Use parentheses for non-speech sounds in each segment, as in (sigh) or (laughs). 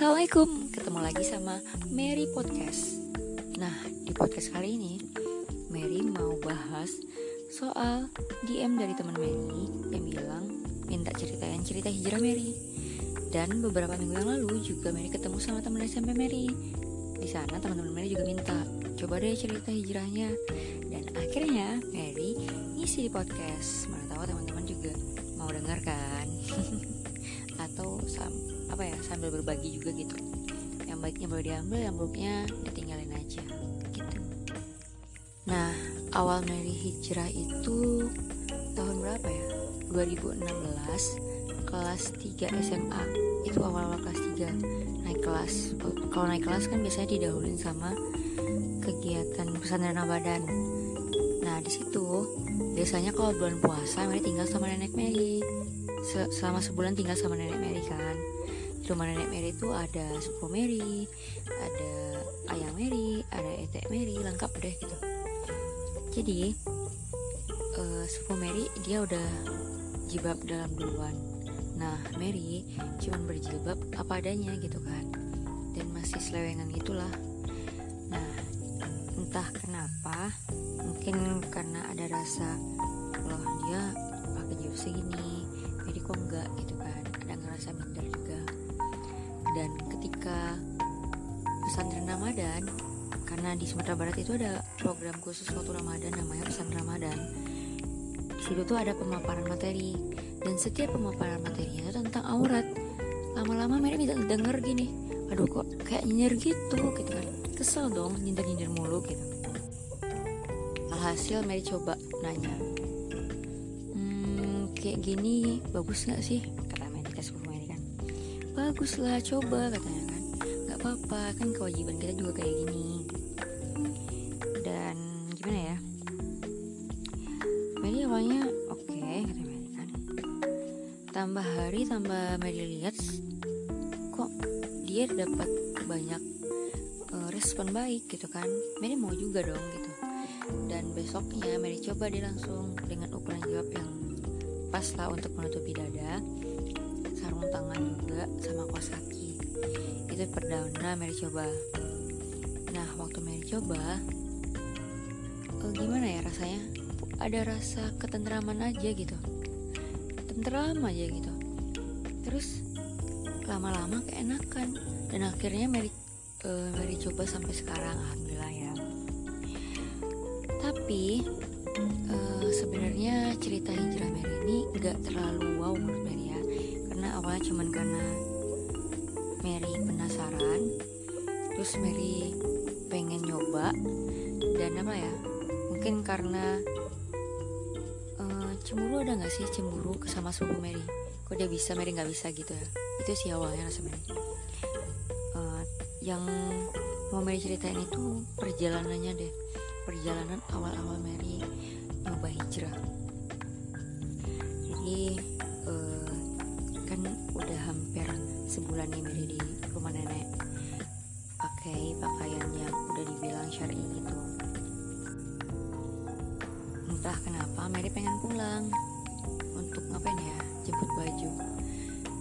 Assalamualaikum, ketemu lagi sama Mary Podcast. Nah, di podcast kali ini Mary mau bahas soal DM dari teman Mary yang bilang minta ceritain cerita hijrah Mary. Dan beberapa minggu yang lalu juga Mary ketemu sama teman SMP Mary. Di sana teman-teman Mary juga minta coba deh cerita hijrahnya. Dan akhirnya Mary ngisi di podcast. Mana tahu teman-teman juga mau dengar kan? (laughs) atau sam apa ya sambil berbagi juga gitu. Yang baiknya boleh diambil yang buruknya ditinggalin aja gitu. Nah awal Mary hijrah itu tahun berapa ya? 2016 kelas 3 SMA itu awal-awal kelas 3 naik kelas kalau naik kelas kan biasanya didahuluin sama kegiatan pesantren Ramadan nah di situ biasanya kalau bulan puasa Mary tinggal sama nenek Mary. Selama sebulan tinggal sama nenek Mary kan. Di rumah nenek Mary itu ada sepupu Mary ada ayah Mary ada etek Mary lengkap deh gitu. Jadi uh, sepupu Mary dia udah jilbab dalam duluan. Nah Mary cuman berjilbab apa adanya gitu kan. Dan masih selewengan gitulah. Nah entah mungkin karena ada rasa loh dia pakai jilbab segini jadi kok enggak? Gitu kan. Ada ngerasa minder juga. Dan ketika pesantren Ramadan karena di Sumatera Barat itu ada program khusus waktu Ramadan namanya pesantren Ramadan situ tuh ada pemaparan materi. Dan setiap pemaparan materinya itu tentang aurat. Lama-lama Mary bisa denger gini aduh kok kayak nyindir gitu gitu kan. Kesel dong nyindir-nyindir mulu gitu alhasil Mary coba nanya. Kayak gini bagus nggak sih? Kata Amerika sepupu Mary kan. Bagus lah coba katanya kan. Nggak apa-apa kan kewajiban kita juga kayak gini. Dan gimana ya? Mary awalnya oke okay, kata Mary kan. Tambah hari tambah Mary lihat kok dia dapat banyak uh, respon baik gitu kan. Mary mau juga dong gitu dan besoknya Mary coba dia langsung dengan ukuran jawab yang pas lah untuk menutupi dada sarung tangan juga sama kaos kaki. Itu perdana Mary coba. Nah waktu Mary coba oh, gimana ya rasanya? Ada rasa ketentraman aja gitu. Tentram aja gitu. Terus lama-lama keenakan. Dan akhirnya Mary uh, Mary coba sampai sekarang tapi uh, sebenarnya cerita hijrah Mary ini gak terlalu wow menurut Mary ya. Karena awalnya cuman karena Mary penasaran terus Mary pengen nyoba dan apa ya mungkin karena uh, cemburu ada nggak sih? Cemburu sama sepupu Mary? Kok dia bisa Mary nggak bisa gitu ya? Itu sih awalnya rasa Mary. Uh, yang mau Mary ceritain itu perjalanannya deh perjalanan awal-awal Mary nyoba hijrah. Jadi uh, kan udah hampir sebulan nih Mary di rumah nenek. Pakai pakaian yang udah dibilang syari gitu. Entah kenapa Mary pengen pulang. Untuk ngapain ya? Jemput baju.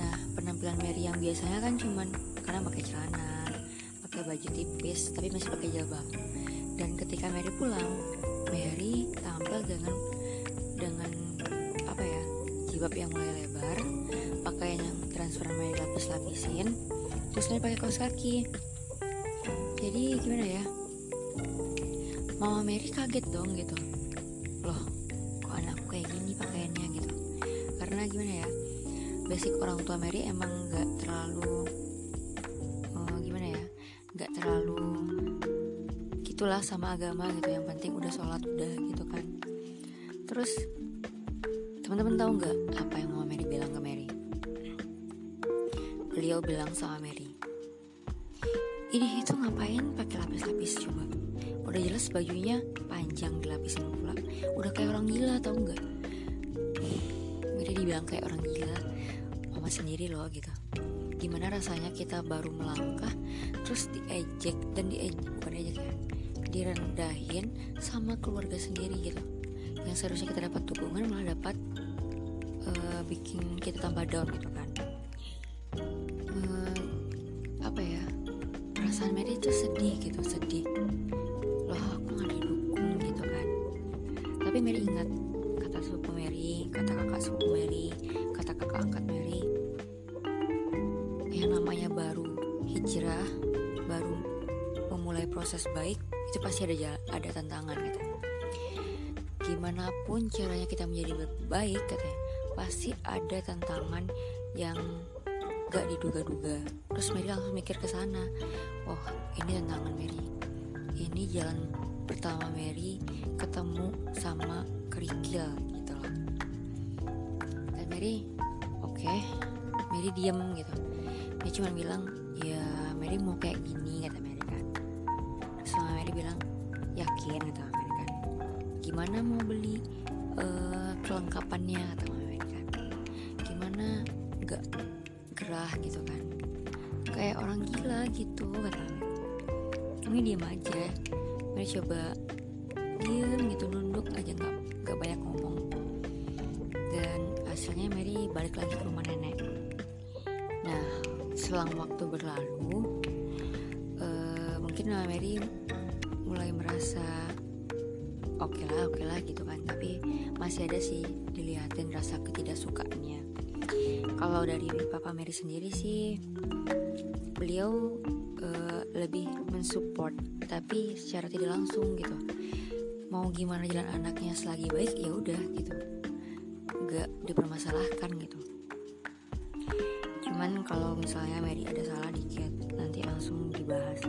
Nah penampilan Mary yang biasanya kan cuman karena pakai celana pakai baju tipis tapi masih pakai jilbab dan ketika Mary pulang Mary tampil dengan dengan apa ya jilbab yang mulai lebar pakaian yang transparan Mary lapis lapisin terus Mary pakai kaos kaki. Jadi gimana ya? Mama Mary kaget dong gitu. Loh kok anakku kayak gini pakaiannya gitu? Karena gimana ya basic orang tua Mary emang nggak terlalu gitulah sama agama gitu yang penting udah sholat udah gitu kan. Terus teman-teman tahu nggak apa yang mama Mary bilang ke Mary? Beliau bilang sama Mary ini itu ngapain pakai lapis-lapis coba? Udah jelas bajunya panjang dilapisin pula. Udah kayak orang gila tau nggak? Mary dibilang kayak orang gila. Mama sendiri loh gitu. Gimana rasanya kita baru melangkah terus diejek dan diejek bukan diejek ya direndahin sama keluarga sendiri gitu. Yang seharusnya kita dapat dukungan malah dapat uh, bikin kita tambah down gitu kan. Uh, perasaan Mary itu sedih gitu sedih. Loh aku nggak didukung gitu kan. Tapi Mary ingat kata sepupu Mary kata kakak sepupu Mary kata kakak angkat Mary. Yang namanya baru hijrah baru memulai proses baik itu pasti ada ada tantangan gitu. Gimana pun caranya kita menjadi baik katanya pasti ada tantangan yang gak diduga-duga. Terus Mary langsung mikir ke sana oh ini tantangan Mary. Ini jalan pertama Mary ketemu sama kerikil gitu loh. Dan Mary oke. Okay. Mary diem gitu. Dia cuma bilang ya Mary mau kayak gini kata Mary bilang yakin kata Mary kan. Gimana mau beli uh, kelengkapannya kata Mary kan. Gimana nggak gerah gitu kan? Kayak orang gila gitu kata ini diam aja. Mary coba diam gitu nunduk aja nggak nggak banyak ngomong. Dan hasilnya Mary balik lagi ke rumah nenek. Nah selang waktu berlalu uh, mungkin Mary mulai merasa oke okay lah oke okay lah gitu kan. Tapi masih ada sih dilihatin rasa ketidaksukaannya. Kalau dari Papa Mary sendiri sih beliau uh, lebih mensupport tapi secara tidak langsung gitu. Mau gimana jalan anaknya selagi baik ya udah gitu. Nggak dipermasalahkan gitu. Cuman kalau misalnya Mary ada salah dikit nanti langsung dibahas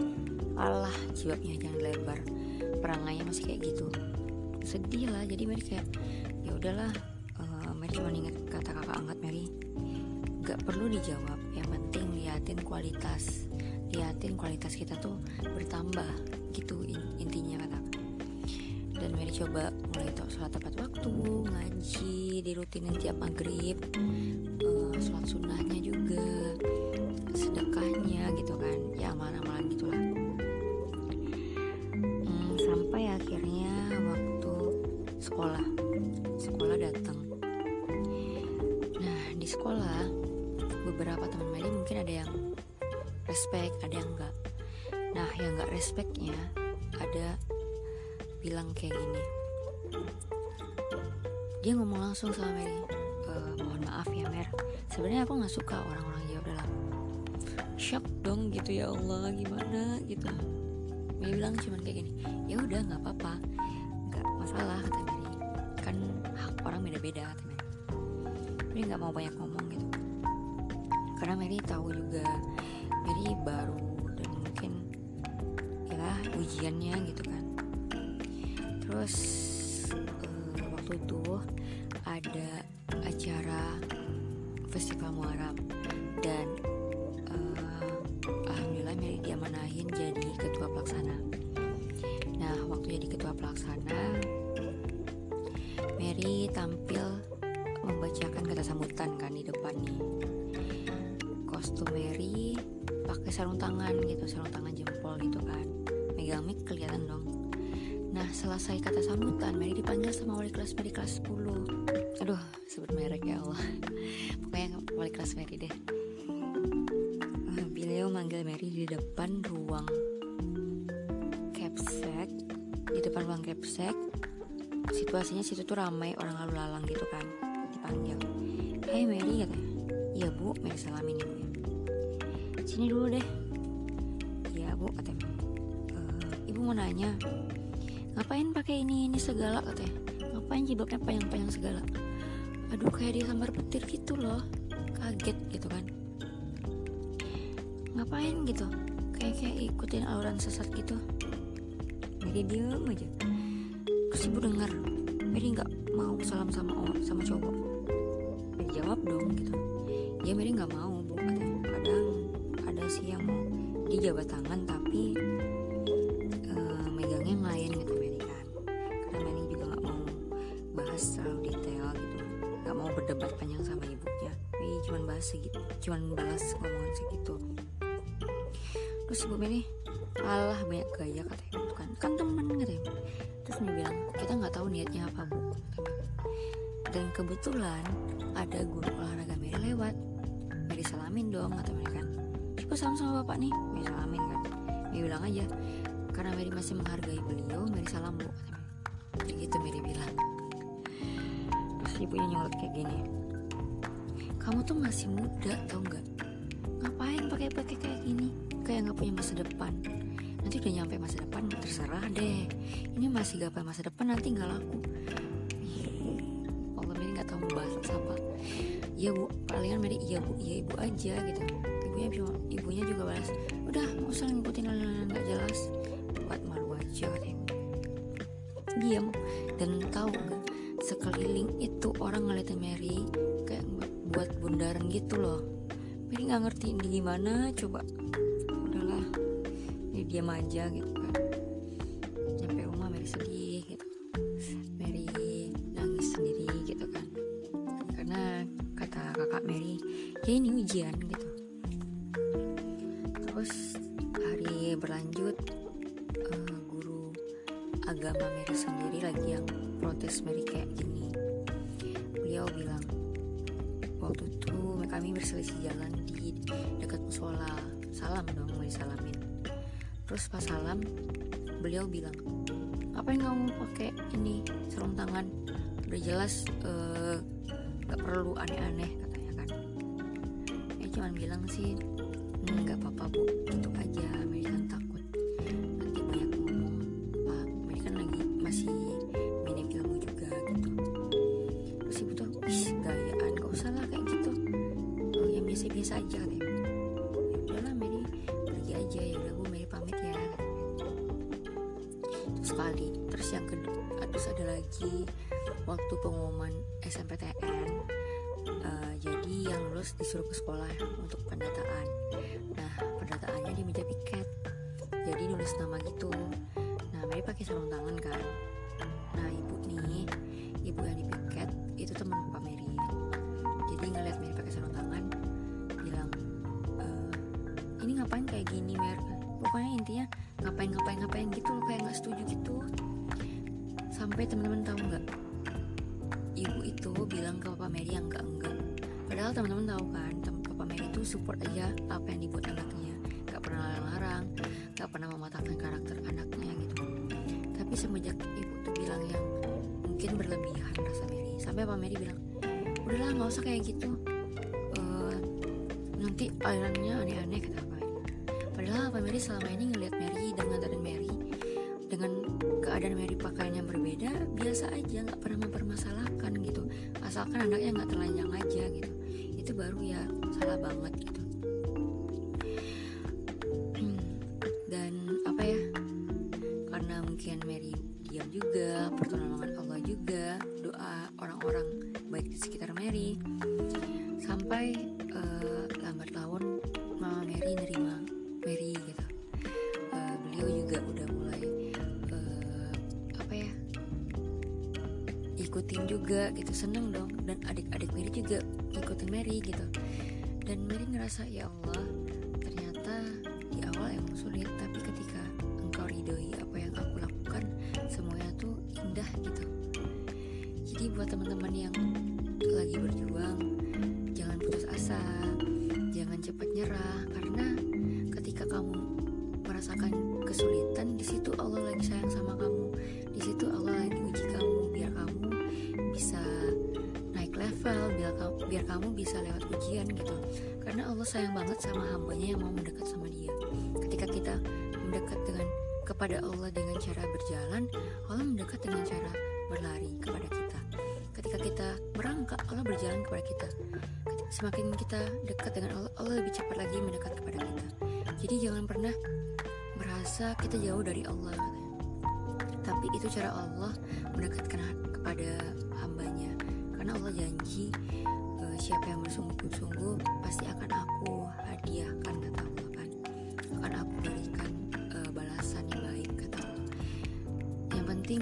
Allah jawabnya jangan lebar. Perangainya masih kayak gitu. Sedih lah jadi Mary kayak ya udahlah uh, Mary cuma ingat kata kakak angkat Mary. Gak perlu dijawab yang penting liatin kualitas. Liatin kualitas kita tuh bertambah gitu intinya kata. Dan Mary coba mulai tau sholat tepat waktu ngaji dirutinin tiap maghrib uh, sholat sunnahnya juga sedekahnya gitu kan ya amalan-amalan gitulah sekolah. Sekolah datang. Nah di sekolah beberapa teman Mary mungkin ada yang respect ada yang enggak. Nah yang enggak respectnya ada bilang kayak gini. Dia ngomong langsung sama Mary e, mohon maaf ya Mer. Sebenarnya aku nggak suka orang-orang jauh dalam shock dong gitu ya Allah gimana? Gitu. Mary bilang cuman kayak gini ya udah nggak apa-apa. Nggak masalah kata orang beda-beda kata Mary Mary nggak mau banyak ngomong gitu. Karena Mary tahu juga Mary baru dan mungkin ya ujiannya gitu kan. Terus uh, waktu itu ada acara festival Muharram dan uh, alhamdulillah Mary diamanahin jadi ketua pelaksana. Nah waktu jadi ketua pelaksana Mary tampil membacakan kata sambutan kan di depan nih. Mary pakai sarung tangan gitu sarung tangan jempol gitu kan. Megang mic kelihatan dong. Nah selesai kata sambutan Mary dipanggil sama wali kelas Mary kelas 10 aduh sebut merek ya Allah. (laughs) Pokoknya wali kelas Mary deh. Uh, beliau manggil Mary di depan ruang capsek. Di depan ruang capsek situasinya situ tuh ramai orang lalu lalang gitu kan dipanggil. Hai Mary katanya. Iya bu, Mary salamin ibu sini dulu deh. Ya bu katanya. E, ibu mau nanya ngapain pakai ini ini segala? katanya. Ngapain jilbabnya panjang-panjang segala? Aduh kayak dia sambar petir gitu loh. Kaget gitu kan. Ngapain gitu? Kayak kayak ikutin aluran sesat gitu. Mary diem aja terus ibu dengar Mary nggak mau salam sama sama cowok. Mary jawab dong gitu. Ya Mary nggak mau bu. Katanya kadang ada sih yang mau dijabat tangan tapi uh, megangnya lain gitu Mary kan. Karena Mary juga nggak mau bahas terlalu detail gitu. Nggak mau berdebat panjang sama ibunya. Mary cuma bahas segitu cuma bahas ngomongan segitu. Terus ibu Mary alah banyak gaya katanya kan kan temen katanya terus Mary bilang kita nggak tahu niatnya apa. Bu dan kebetulan ada guru olahraga Mary lewat. Mary salamin dong kata Mary kan. Coba salam sama bapak nih. Mary salamin kan. Mary bilang aja karena Mary masih menghargai beliau Mary salam bu. Kayak gitu Mary bilang. Terus ibunya nyolot kayak gini. Kamu tuh masih muda tau nggak? Ngapain pakai pakai kayak gini? Kayak nggak punya masa depan nanti udah nyampe masa depan terserah deh. Ini masih gapai masa depan nanti nggak laku. Allah Mary nggak tahu bahas apa iya bu. Palingan Mary iya bu. Iya ibu aja gitu. Ibunya cuma ibunya juga balas udah nggak usah ngikutin nggak jelas. Buat malu aja katanya. Diam. Dan tahu nggak sekeliling itu orang ngeliatin Mary kayak buat bundaran gitu loh. Mary nggak ngerti ini gimana coba diam aja gitu kan. Nyampe rumah Mary sedih gitu. Mary nangis sendiri gitu kan. Karena kata kakak Mary ya ini ujian gitu. Terus hari berlanjut uh, guru agama Mary sendiri lagi yang protes Mary kayak gini. Beliau bilang waktu itu kami berselisih jalan di dekat musola. Salam dong mau disalamin terus pas salam beliau bilang ngapain kamu pakai ini? Sarung tangan. Udah jelas uh, gak perlu aneh-aneh katanya kan. Ya cuman bilang sih nggak apa-apa bu. Itu aja kan takut. Nanti banyak ngomong pak kan lagi masih minim ilmu juga gitu. Terus ibu tuh gayaan gak usah lah kayak gitu. Oh, yang biasa-biasa aja katanya yang kedua terus ada lagi waktu pengumuman SMPTN uh, jadi yang lulus disuruh ke sekolah untuk pendataan. Nah pendataannya di meja piket. Jadi nulis nama gitu. Nah Mary pakai sarung tangan kan. Nah ibu nih ibu yang di piket itu teman Pak Mary. Jadi ngeliat Mary pakai sarung tangan bilang e, ini ngapain kayak gini Mer? Pokoknya intinya ngapain ngapain ngapain gitu loh kayak nggak setuju gitu sampai teman-teman tahu nggak? Ibu itu bilang ke Papa Mary yang enggak enggak. Padahal teman-teman tahu kan Papa Mary itu support aja apa yang dibuat anaknya. Gak pernah larang-larang gak pernah mematahkan karakter anaknya gitu. Tapi semenjak ibu tuh bilang yang mungkin berlebihan rasa Mary sampai Papa Mary bilang udahlah nggak usah kayak gitu. Uh, nanti alirannya aneh-aneh kata Papa Mary. Padahal Papa Mary selama ini ngelihat Mary dan nganterin Mary keadaan Mary pakaian yang berbeda biasa aja nggak pernah mempermasalahkan gitu. Asalkan anaknya nggak telanjang aja gitu. Itu baru ya salah banget gitu. Dan apa ya? Karena mungkin Mary diam juga pertolongan Allah juga doa orang-orang baik di sekitar Mary. Sampai uh, lambat laun Mama Mary nerima Mary gitu ikutin juga gitu seneng dong. Dan adik-adik Mary juga ikutin Mary gitu. Dan Mary ngerasa ya Allah ternyata di awal emang sulit tapi ketika engkau ridhoi apa yang aku lakukan semuanya tuh indah gitu. Jadi buat teman-teman yang lagi berjuang jangan putus asa jangan cepat nyerah karena ketika kamu merasakan kesulitan di situ Allah lagi sayang sama kamu. Di situ Allah lagi uji kamu bisa naik level biar kamu biar kamu bisa lewat ujian gitu. Karena Allah sayang banget sama hambanya yang mau mendekat sama dia. Ketika kita mendekat dengan kepada Allah dengan cara berjalan Allah mendekat dengan cara berlari kepada kita. Ketika kita merangkak Allah berjalan kepada kita. Semakin kita dekat dengan Allah Allah lebih cepat lagi mendekat kepada kita. Jadi jangan pernah merasa kita jauh dari Allah. Tapi itu cara Allah mendekatkan kepada hambanya. Karena Allah janji uh, siapa yang bersungguh-sungguh pasti akan aku hadiahkan kata Allah kan. Akan aku berikan uh, balasan yang baik kata Allah. Yang penting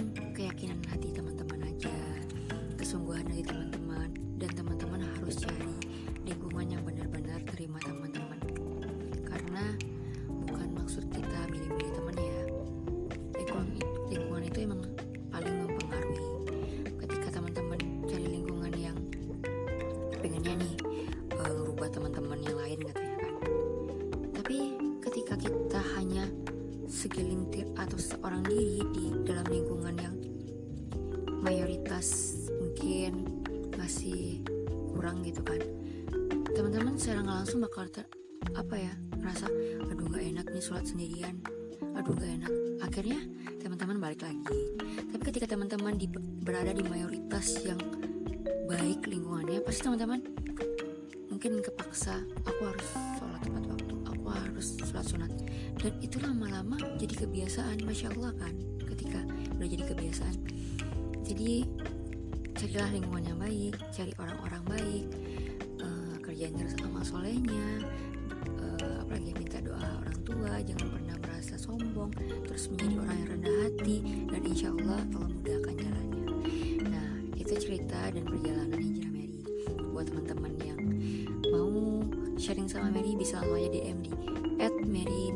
langsung bakal ter, apa ya merasa aduh gak enak nih sholat sendirian. Aduh gak enak. Akhirnya teman-teman balik lagi. Tapi ketika teman-teman di, berada di mayoritas yang baik lingkungannya pasti teman-teman mungkin kepaksa aku harus sholat tepat waktu aku harus sholat sunat. Dan itu lama-lama jadi kebiasaan masya Allah kan? Ketika udah jadi kebiasaan. Jadi carilah lingkungan yang baik cari orang-orang baik kerjain terus amal solehnya. Uh, apalagi minta doa orang tua jangan pernah merasa sombong. Terus menjadi orang yang rendah hati dan insya Allah Allah mudahkan jalannya. Nah itu cerita dan perjalanan hijrah Mary. Buat teman-teman yang mau sharing sama Mary bisa langsung aja DM di at Mary